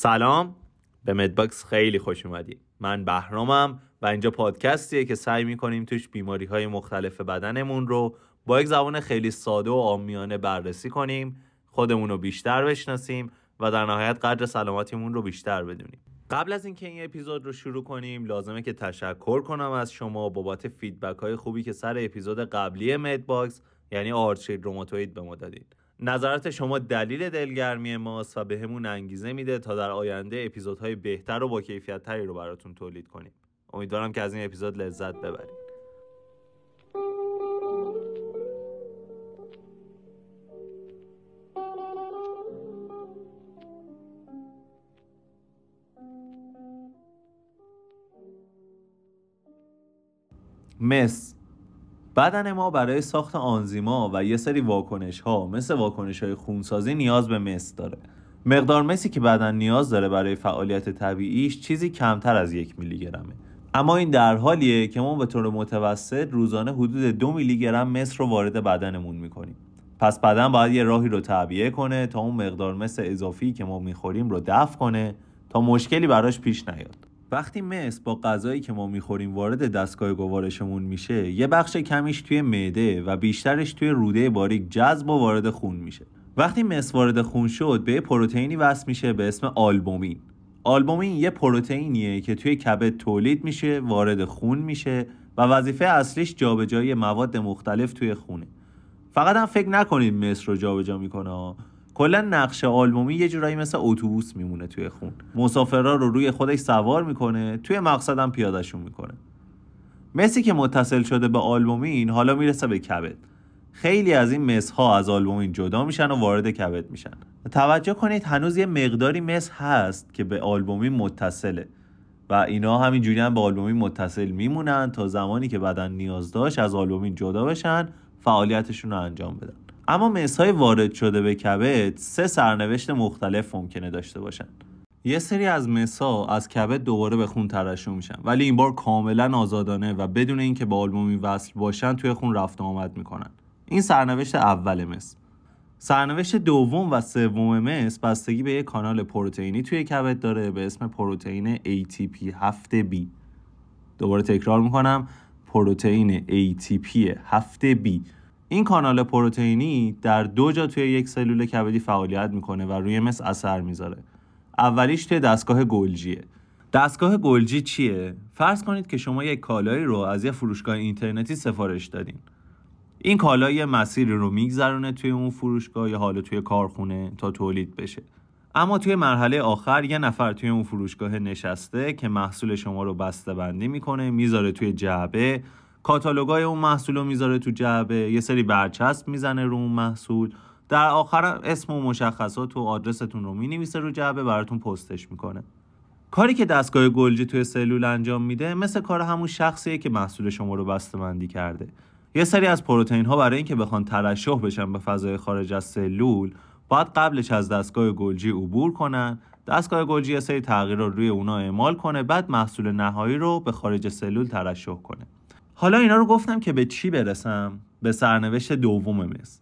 سلام. به مدباکس خیلی خوش اومدید من بهرامم و اینجا پادکستیه که سعی می‌کنیم توش بیماری های مختلف بدنمون رو با یک زبان خیلی ساده و عامیانه بررسی کنیم خودمون رو بیشتر بشناسیم و در نهایت قدر سلامتیمون رو بیشتر بدونیم. قبل از اینکه این اپیزود رو شروع کنیم لازمه که تشکر کنم از شما بابت feedback های خوبی که سر اپیزود قبلی مدباکس یعنی آرتریت روماتوید به ما دادید. نظرات شما دلیل دلگرمی ماست و بهمون انگیزه میده تا در آینده اپیزودهای بهتر و با کیفیت تری رو براتون تولید کنیم. امیدوارم که از این اپیزود لذت ببرید. مس بدن ما برای ساخت آنزیما و یه سری واکنش ها مثل واکنش های خونسازی نیاز به مس داره. مقدار مسی که بدن نیاز داره برای فعالیت طبیعیش چیزی کمتر از یک میلی گرمه اما این در حالیه که ما به طور متوسط روزانه حدود دو میلی گرم مس رو وارد بدنمون می‌کنیم. پس بدن باید یه راهی رو تعبیه کنه تا اون مقدار مس اضافی که ما می‌خوریم رو دفع کنه تا مشکلی براش پیش نیاد. وقتی مس با غذایی که ما می‌خوریم وارد دستگاه گوارشمون میشه یه بخش کمیش توی معده و بیشترش توی روده باریک جذب و وارد خون میشه. وقتی مس وارد خون شد به پروتئینی وصل میشه به اسم آلبومین. آلبومین یه پروتئینیه که توی کبد تولید میشه وارد خون میشه و وظیفه اصلیش جابجایی مواد مختلف توی خونه. فقط هم فکر نکنید مس رو جابجا می‌کنه کلا نقش آلبومی یه جورایی مثل اتوبوس میمونه توی خون. مسافرا رو روی خودش سوار می‌کنه توی مقصدم پیادهشون می‌کنه. مسی که متصل شده به آلبومین حالا می‌رسه به کبد. خیلی از این مس ها از آلبومین جدا میشن و وارد کبد میشن. توجه کنید هنوز یه مقداری مس هست که به آلبومین متصله. و اینا همینجوری هم به آلبومین متصل میمونن تا زمانی که بدن نیاز داشت از آلبومین جدا بشن فعالیتشون رو انجام بدن. اما مسهای وارد شده به کبد سه سرنوشت مختلف ممکنه داشته باشن. یه سری از مسا از کبد دوباره به خون ترشح میشن. ولی این بار کاملا آزادانه و بدون اینکه به آلبومی وصل باشن توی خون رفت آمد می‌کنن. این سرنوشت اول مس. سرنوشت دوم و سوم مس بستگی به یک کانال پروتئینی توی کبد داره به اسم پروتئین ATP 7B دوباره تکرار می‌کنم. پروتئین ATP 7B این کانال پروتئینی در دو جا توی یک سلول کبدی فعالیت می‌کنه و روی مس اثر می‌ذاره. اولیش توی دستگاه گلجیه. دستگاه گلجی چیه؟ فرض کنید که شما یک کالایی رو از یه فروشگاه اینترنتی سفارش دادین. این کالا یه مسیری رو میگذرونه توی اون فروشگاه یا حالا توی کارخونه تا تولید بشه. اما توی مرحله آخر یه نفر توی اون فروشگاه نشسته که محصول شما رو بسته بندی می‌کنه می‌ذاره توی جعبه کاتالوگای اون محصول رو می‌ذاره تو جعبه یه سری برچسب می‌زنه رو اون محصول. در آخر اسم و مشخصات و آدرستون رو می‌نویسه رو جعبه براتون پستش می‌کنه. کاری که دستگاه گلجی توی سلول انجام میده مثل کار همون شخصیه که محصول شما رو بسته کرده. یه سری از پروتئین ها برای اینکه بخوان ترشح بشن به فضای خارج از سلول باید قبلش از دستگاه گلجی عبور کنن. دستگاه گلجی یه سری تغییر رو روی اونا اعمال کنه بعد محصول نهایی رو به خارج سلول ترشح کنه. حالا اینا رو گفتم که به چی برسم؟ به سرنوشت دوم مس.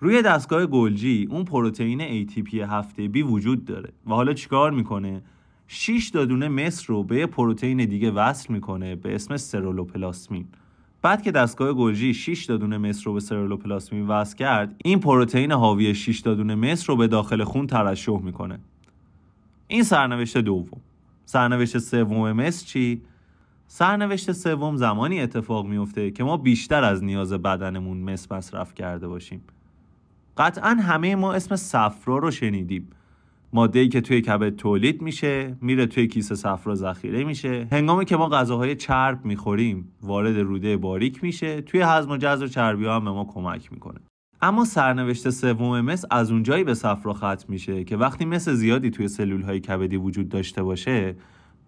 روی دستگاه گلجی اون پروتئین ATP هفته بی وجود داره و حالا چیکار می‌کنه؟ 6 دادونه مس رو به پروتئین دیگه وصل می‌کنه به اسم سرولوپلاسمین. بعد که دستگاه گلجی 6 دادونه مس رو به سرولوپلاسمین وصل کرد این پروتئین حاوی 6 دادونه مس رو به داخل خون ترشح می‌کنه. این سرنوشت دوم. سرنوشت سوم مس چی؟ سرنوشت سوم زمانی اتفاق میفته که ما بیشتر از نیاز بدنمون مس مصرف کرده باشیم. قطعا همه ما اسم صفرا رو شنیدیم. ماده ای که توی کبد تولید میشه میره توی کیسه صفرا ذخیره میشه. هنگامی که ما غذاهای چرب می‌خوریم وارد روده باریک میشه. توی هضم و جذب چربی ها هم به ما کمک می‌کنه. اما سرنوشت سوم مس از اونجایی به صفرا ختم میشه که وقتی مس زیادی توی سلول های کبدی وجود داشته باشه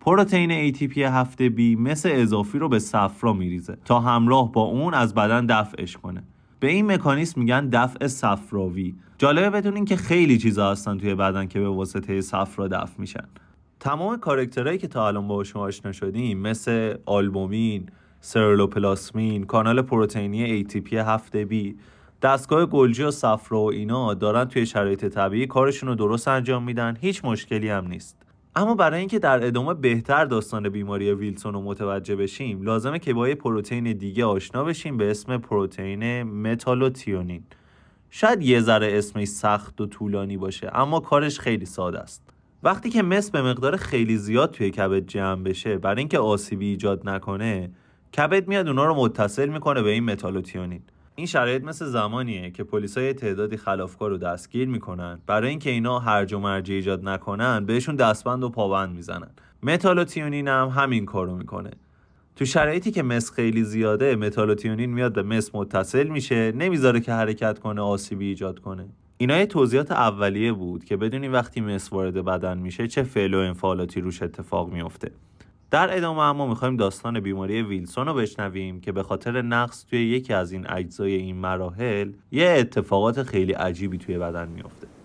پروتئین ATP هفته بی مثل اضافی رو به صفرا میریزه تا همراه با اون از بدن دفعش کنه. به این مکانیسم میگن دفع صفراوی. جالبه بدونین که خیلی چیزا هستن توی بدن که به واسطه صفرا دفع میشن. تمام کارکترهایی که تا الان با شما آشنا شدیم مثل آلبومین، سرولوپلاسمین، کانال پروتئینی ATP هفته بی دستگاه گلجی و صفرا و اینا دارن توی شرایط طبیعی کارشون رو درست انجام میدن هیچ مشکلی هم نیست. اما برای اینکه در ادامه بهتر داستان بیماری ویلسون رو متوجه بشیم لازمه که با یه پروتئین دیگه آشنا بشیم به اسم پروتئین متالوتیونین. شاید یه ذره اسمش سخت و طولانی باشه اما کارش خیلی ساده است. وقتی که مس به مقدار خیلی زیاد توی کبد جمع بشه برای اینکه آسیبی ایجاد نکنه کبد میاد اونا رو متصل می‌کنه به این metallothionein. این شرایط مثل زمانیه که پلیسای تعدادی خلافکار رو دستگیر می‌کنن. برای اینکه اینا هرج و مرج ایجاد نکنن بهشون دستبند و پابند می‌زنن. metallothionein هم همین کارو می‌کنه. تو شرایطی که مس خیلی زیاده metallothionein میاد به مس متصل میشه نمی‌ذاره که حرکت کنه آسیبی ایجاد کنه. اینا یه توضیحات اولیه بود که بدونیم وقتی مس وارد بدن میشه چه فعل و انفعالاتی روش اتفاق میفته در ادامه اما می‌خوایم داستان بیماری ویلسون رو بشنویم که به خاطر نقص توی یکی از این اجزای این مراحل یه اتفاقات خیلی عجیبی توی بدن میفته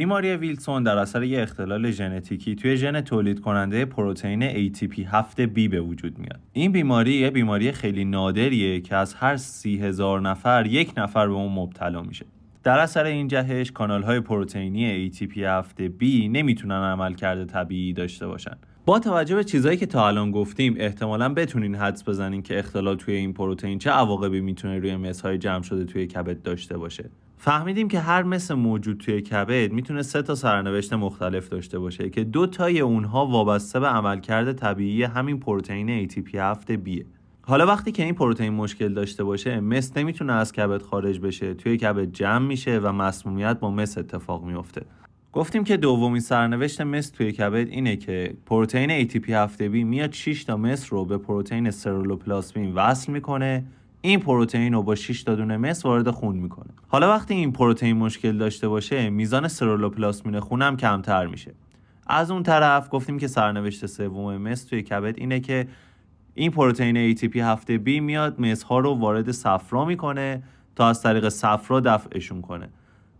بیماری ویلسون در اثر یک اختلال ژنتیکی توی ژن تولید کننده پروتئین ATP7B به وجود میاد. این بیماری یه بیماری خیلی نادریه که از هر سی هزار نفر یک نفر به اون مبتلا میشه. در اثر این جهش کانال های پروتئینی ATP7B نمی‌تونن عمل کرده طبیعی داشته باشن. با توجه به چیزهایی که تا الان گفتیم احتمالا بتونین حدس بزنین که اختلال توی این پروتئین چه عواقبی می‌تونه روی مسهای جمع شده توی کبد داشته باشه فهمیدیم که هر مثل موجود توی کبد می‌تونه سه تا سرنوشت مختلف داشته باشه که دو تای اونها وابسته به عملکرد طبیعی همین پروتئین ATP7 بیه حالا وقتی که این پروتئین مشکل داشته باشه مس نمی‌تونه از کبد خارج بشه توی کبد جمع میشه و مسمومیت با مس اتفاق میفته گفتیم که دومین سرنوشت مس توی کبد اینه که پروتئین ATP7B میاد 6 تا مس رو به پروتئین سرولوپلاسمین وصل می‌کنه این پروتئین رو با 6 تا دونه مس وارد خون می‌کنه. حالا وقتی این پروتئین مشکل داشته باشه میزان سرولوپلاسمین خون هم کمتر میشه. از اون طرف گفتیم که سرنوشت سوم مس توی کبد اینه که این پروتئین ATP7B میاد مس ها رو وارد صفرا می‌کنه تا از طریق صفرا دفعشون کنه.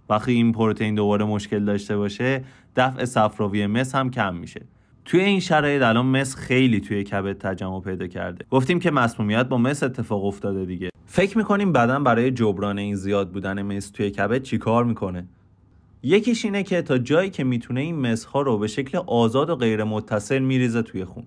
وقتی این پروتئین دوباره مشکل داشته باشه دفع صفراوی مس هم کم میشه. توی این شرایط الان مس خیلی توی کبد تجمع پیدا کرده. گفتیم که مسمومیت با مس اتفاق افتاده دیگه. فکر می‌کنیم بدن برای جبران این زیاد بودن مس توی کبد چیکار می‌کنه؟ یکیش اینه که تا جایی که می‌تونه این مس ها رو به شکل آزاد و غیر متصل میریزه توی خون.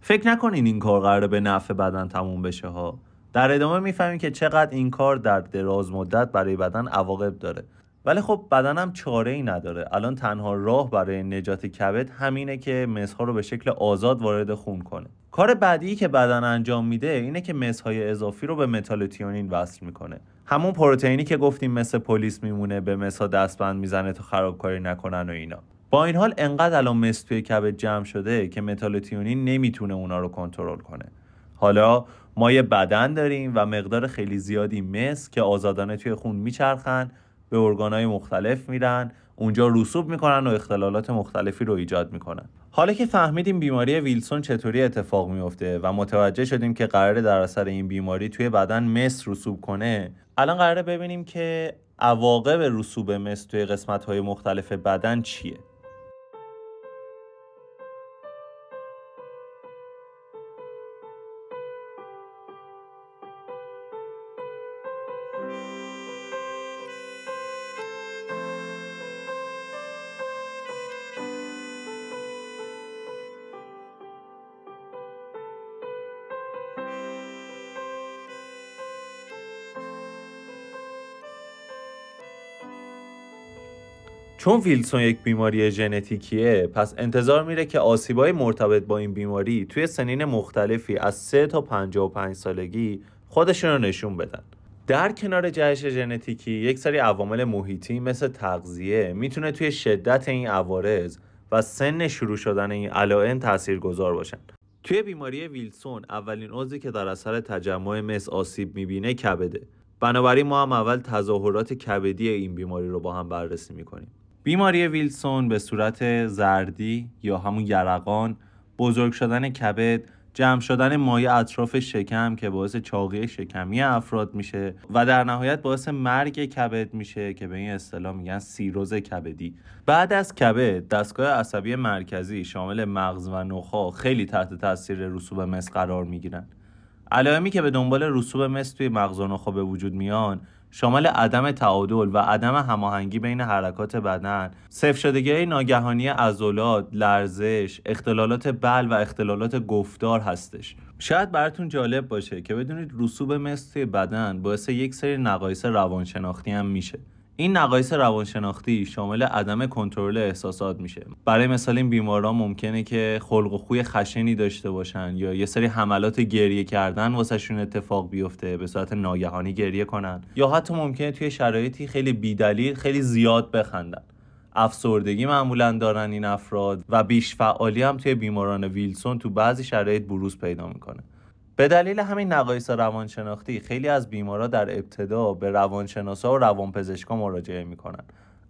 فکر نکنین این کار قراره به نفع بدن تموم بشه ها. در ادامه می‌فهمیم که چقدر این کار در دراز مدت برای بدن عواقب داره. ولی خب بدنم چاره ای نداره. الان تنها راه برای نجات کبد همینه که مسها رو به شکل آزاد وارد خون کنه. کار بعدی که بدن انجام میده اینه که مسهای اضافی رو به متالوتیونین وصل می‌کنه. همون پروتئینی که گفتیم مثل پلیس میمونه به مسها دستبند می‌زنه تا خرابکاری نکنن و اینا. با این حال انقدر الان مس توی کبد جمع شده که متالوتیونین نمی‌تونه اونا رو کنترل کنه. حالا ما یه بدن داریم و مقدار خیلی زیادی مس که آزادانه توی خون میچرخن به ارگانهای مختلف میرن اونجا رسوب می‌کنن و اختلالات مختلفی رو ایجاد می‌کنن. حالا که فهمیدیم بیماری ویلسون چطوری اتفاق میفته و متوجه شدیم که قراره در اثر این بیماری توی بدن مس رسوب کنه الان قراره ببینیم که عواقب رسوب مس توی قسمت های مختلف بدن چیه. چون ویلسون یک بیماری ژنتیکیه پس انتظار میره که آسیبای مرتبط با این بیماری توی سنین مختلفی از 3 تا 55 سالگی خودشون رو نشون بدن. در کنار جهش ژنتیکی یک سری عوامل محیطی مثل تغذیه می‌تونه توی شدت این عوارض و سن شروع شدن این علائم تاثیر گذار باشن. توی بیماری ویلسون اولین عضوی که در اثر تجمع مس آسیب می‌بینه کبده. بنابراین ما هم اول تظاهرات کبدی این بیماری رو با هم بررسی می‌کنیم. بیماری ویلسون به صورت زردی یا همون یرقان بزرگ شدن کبد جمع شدن مایع اطراف شکم که باعث چاقی شکمی افراد میشه و در نهایت باعث مرگ کبد میشه که به این اصطلاح میگن سیروز کبدی. بعد از کبد دستگاه عصبی مرکزی شامل مغز و نخا خیلی تحت تاثیر رسوب مس قرار می‌گیرن. علائمی که به دنبال رسوب مس توی مغز و نخا به وجود میان شامل عدم تعادل و عدم هماهنگی بین حرکات بدن، صفر شدگی ناگهانی عضلات، لرزش، اختلالات بل و اختلالات گفتار هستش. شاید براتون جالب باشه که بدونید رسوب مس توی بدن باعث یک سری نقایص روانشناختی هم میشه. این نقایص روانشناختی شامل عدم کنترل احساسات میشه. برای مثال این بیماران ممکنه که خلق و خوی خشنی داشته باشن یا یه سری حملات گریه کردن واسهشون اتفاق بیفته به صورت ناگهانی گریه کنن. یا حتی ممکنه توی شرایطی خیلی بیدلیل خیلی زیاد بخندن. افسردگی معمولا دارن این افراد و بیش فعالی هم توی بیماران ویلسون تو بعضی شرایط بروز پیدا می‌کنه. به دلیل همین نقایص روانشناختی خیلی از بیمارا در ابتدا به روانشناسا و روانپزشکا مراجعه می‌کنن.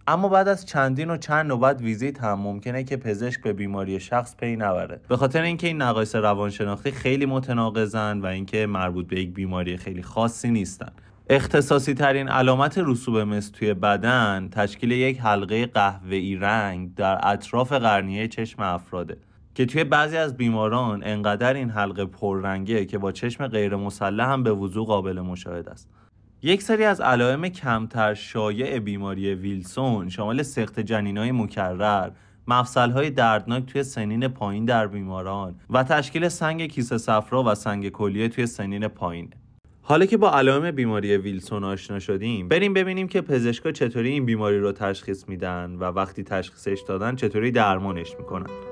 اما بعد از چندین و چند نوبت ویزیت هم ممکنه که پزشک به بیماری شخص پی نبره. به خاطر اینکه این نقایص روانشناختی خیلی متناقضن و اینکه مربوط به یک بیماری خیلی خاصی نیستن. اختصاصی ترین علامت رسوب مس توی بدن تشکیل یک حلقه قهوه‌ای رنگ در اطراف قرنیه چشم افراده. که توی بعضی از بیماران انقدر این حلقه پررنگه که با چشم غیر مسلح هم به وضوع قابل مشاهده است. یک سری از علائم کمتر شایع بیماری ویلسون شامل سخت جنینای مکرر، مفصلهای دردناک توی سنین پایین در بیماران و تشکیل سنگ کیسه صفرا و سنگ کلیه توی سنین پایین. حالا که با علائم بیماری ویلسون آشنا شدیم بریم ببینیم که پزشکا چطوری این بیماری رو تشخیص میدن و وقتی تشخیصش دادن چطوری درمانش می‌کنن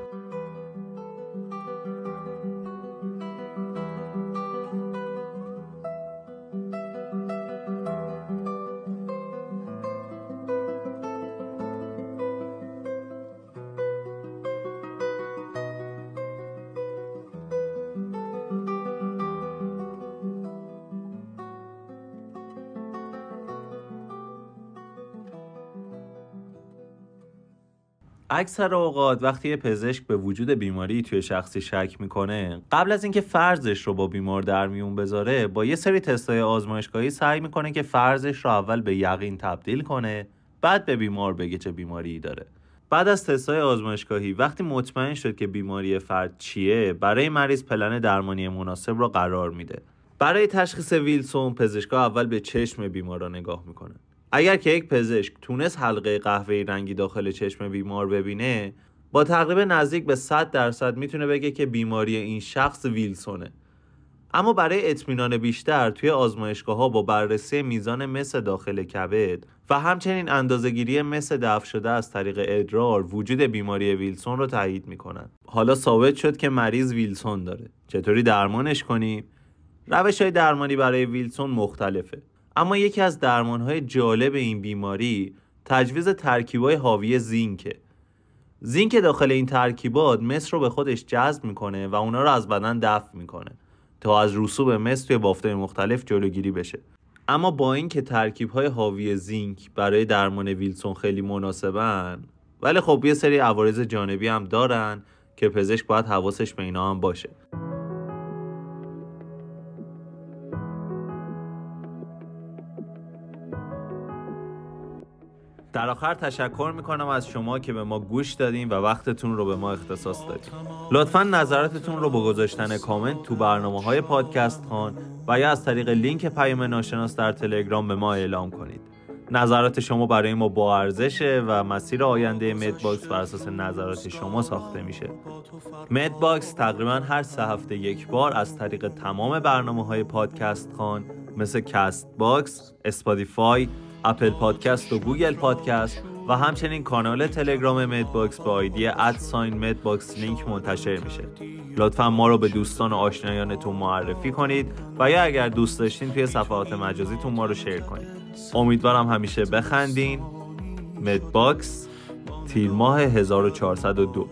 اکثر اوقات وقتی یه پزشک به وجود بیماری توی شخصی شک می‌کنه قبل از اینکه فرضش رو با بیمار در میون بذاره با یه سری تستای آزمایشگاهی سعی می‌کنه که فرضش رو اول به یقین تبدیل کنه بعد به بیمار بگه چه بیماری داره. بعد از تستای آزمایشگاهی وقتی مطمئن شد که بیماری فرد چیه برای مریض پلن درمانی مناسب را قرار میده. برای تشخیص ویلسون پزشکا اول به چشم بیمار را نگاه می‌کنه اگر که یک پزشک تونست حلقه قهوه‌ای رنگی داخل چشم بیمار ببینه با تقریبا نزدیک به 100 درصد می‌تونه بگه که بیماری این شخص ویلسونه. اما برای اطمینان بیشتر توی آزمایشگاه ها با بررسی میزان مس داخل کبد و همچنین اندازهگیری مس دفع شده از طریق ادرار وجود بیماری ویلسون رو تایید می‌کنن. حالا ثابت شد که مریض ویلسون داره. چطوری درمانش کنیم؟ روش های درمانی برای ویلسون مختلفه. اما یکی از درمانهای جالب این بیماری تجویز ترکیبای حاوی زینکه زینک داخل این ترکیبات مس رو به خودش جذب می‌کنه و اونا رو از بدن دفع می‌کنه تا از رسوب مس توی بافته مختلف جلوگیری بشه. اما با اینکه ترکیب های حاوی زینک برای درمان ویلسون خیلی مناسبن ولی خب یه سری عوارض جانبی هم دارن که پزشک باید حواسش به اینا هم باشه. در آخر تشکر می‌کنم از شما که به ما گوش دادین و وقتتون رو به ما اختصاص دادین. لطفا نظراتتون رو با گذاشتن کامنت تو برنامه های پادکست خوان و یا از طریق لینک پیام ناشناس در تلگرام به ما اعلام کنید. نظرات شما برای ما با ارزشه و مسیر آینده مدباکس بر اساس نظرات شما ساخته میشه. MadBox تقریبا هر سه هفته یک بار از طریق تمام برنامه های پادکست خوان مثل Castbox، Spotify، Apple Podcast و Google Podcast و همچنین کانال تلگرام MadBox با ID at sign MadBox link منتشر میشه. لطفا ما رو به دوستان و آشنایانتون معرفی کنید و یا اگر دوست داشتین توی صفحات مجازیتون ما رو share کنید. امیدوارم همیشه بخندین. مدباکس تیر ماه 1402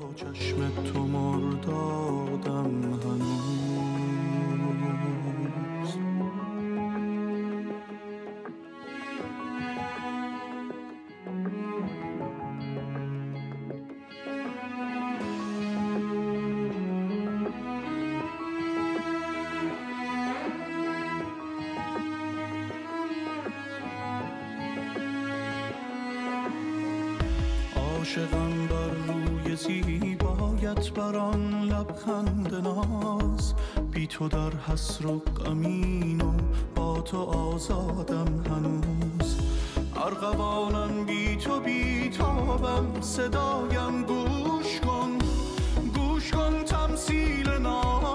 زیبایت بران لبخند ناز. بی تو در حسر و غمین و با تو آزادم هنوز. ارغوانم بی تو بی تابم صدایم گوش کن. گوش کن تمثیل نامت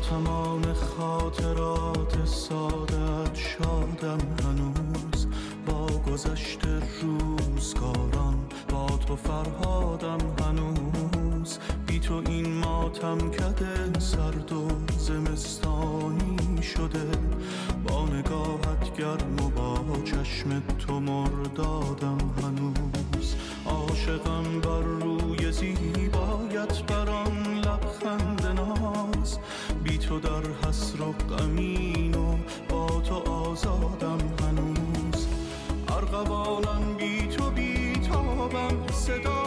تمام خاطرات سادت شادم هنوز. با گذشت روزگاران با تو فرهادم هنوز. بی تو این ماتم کده سرد و زمستانی شده. با نگاهت گرم و با چشم تو مردادم هنوز. عاشقم بر روی زیبایت بران در حسر و قمین و با تو آزادم هنوز. ارغوانم بی تو بی تابم صدا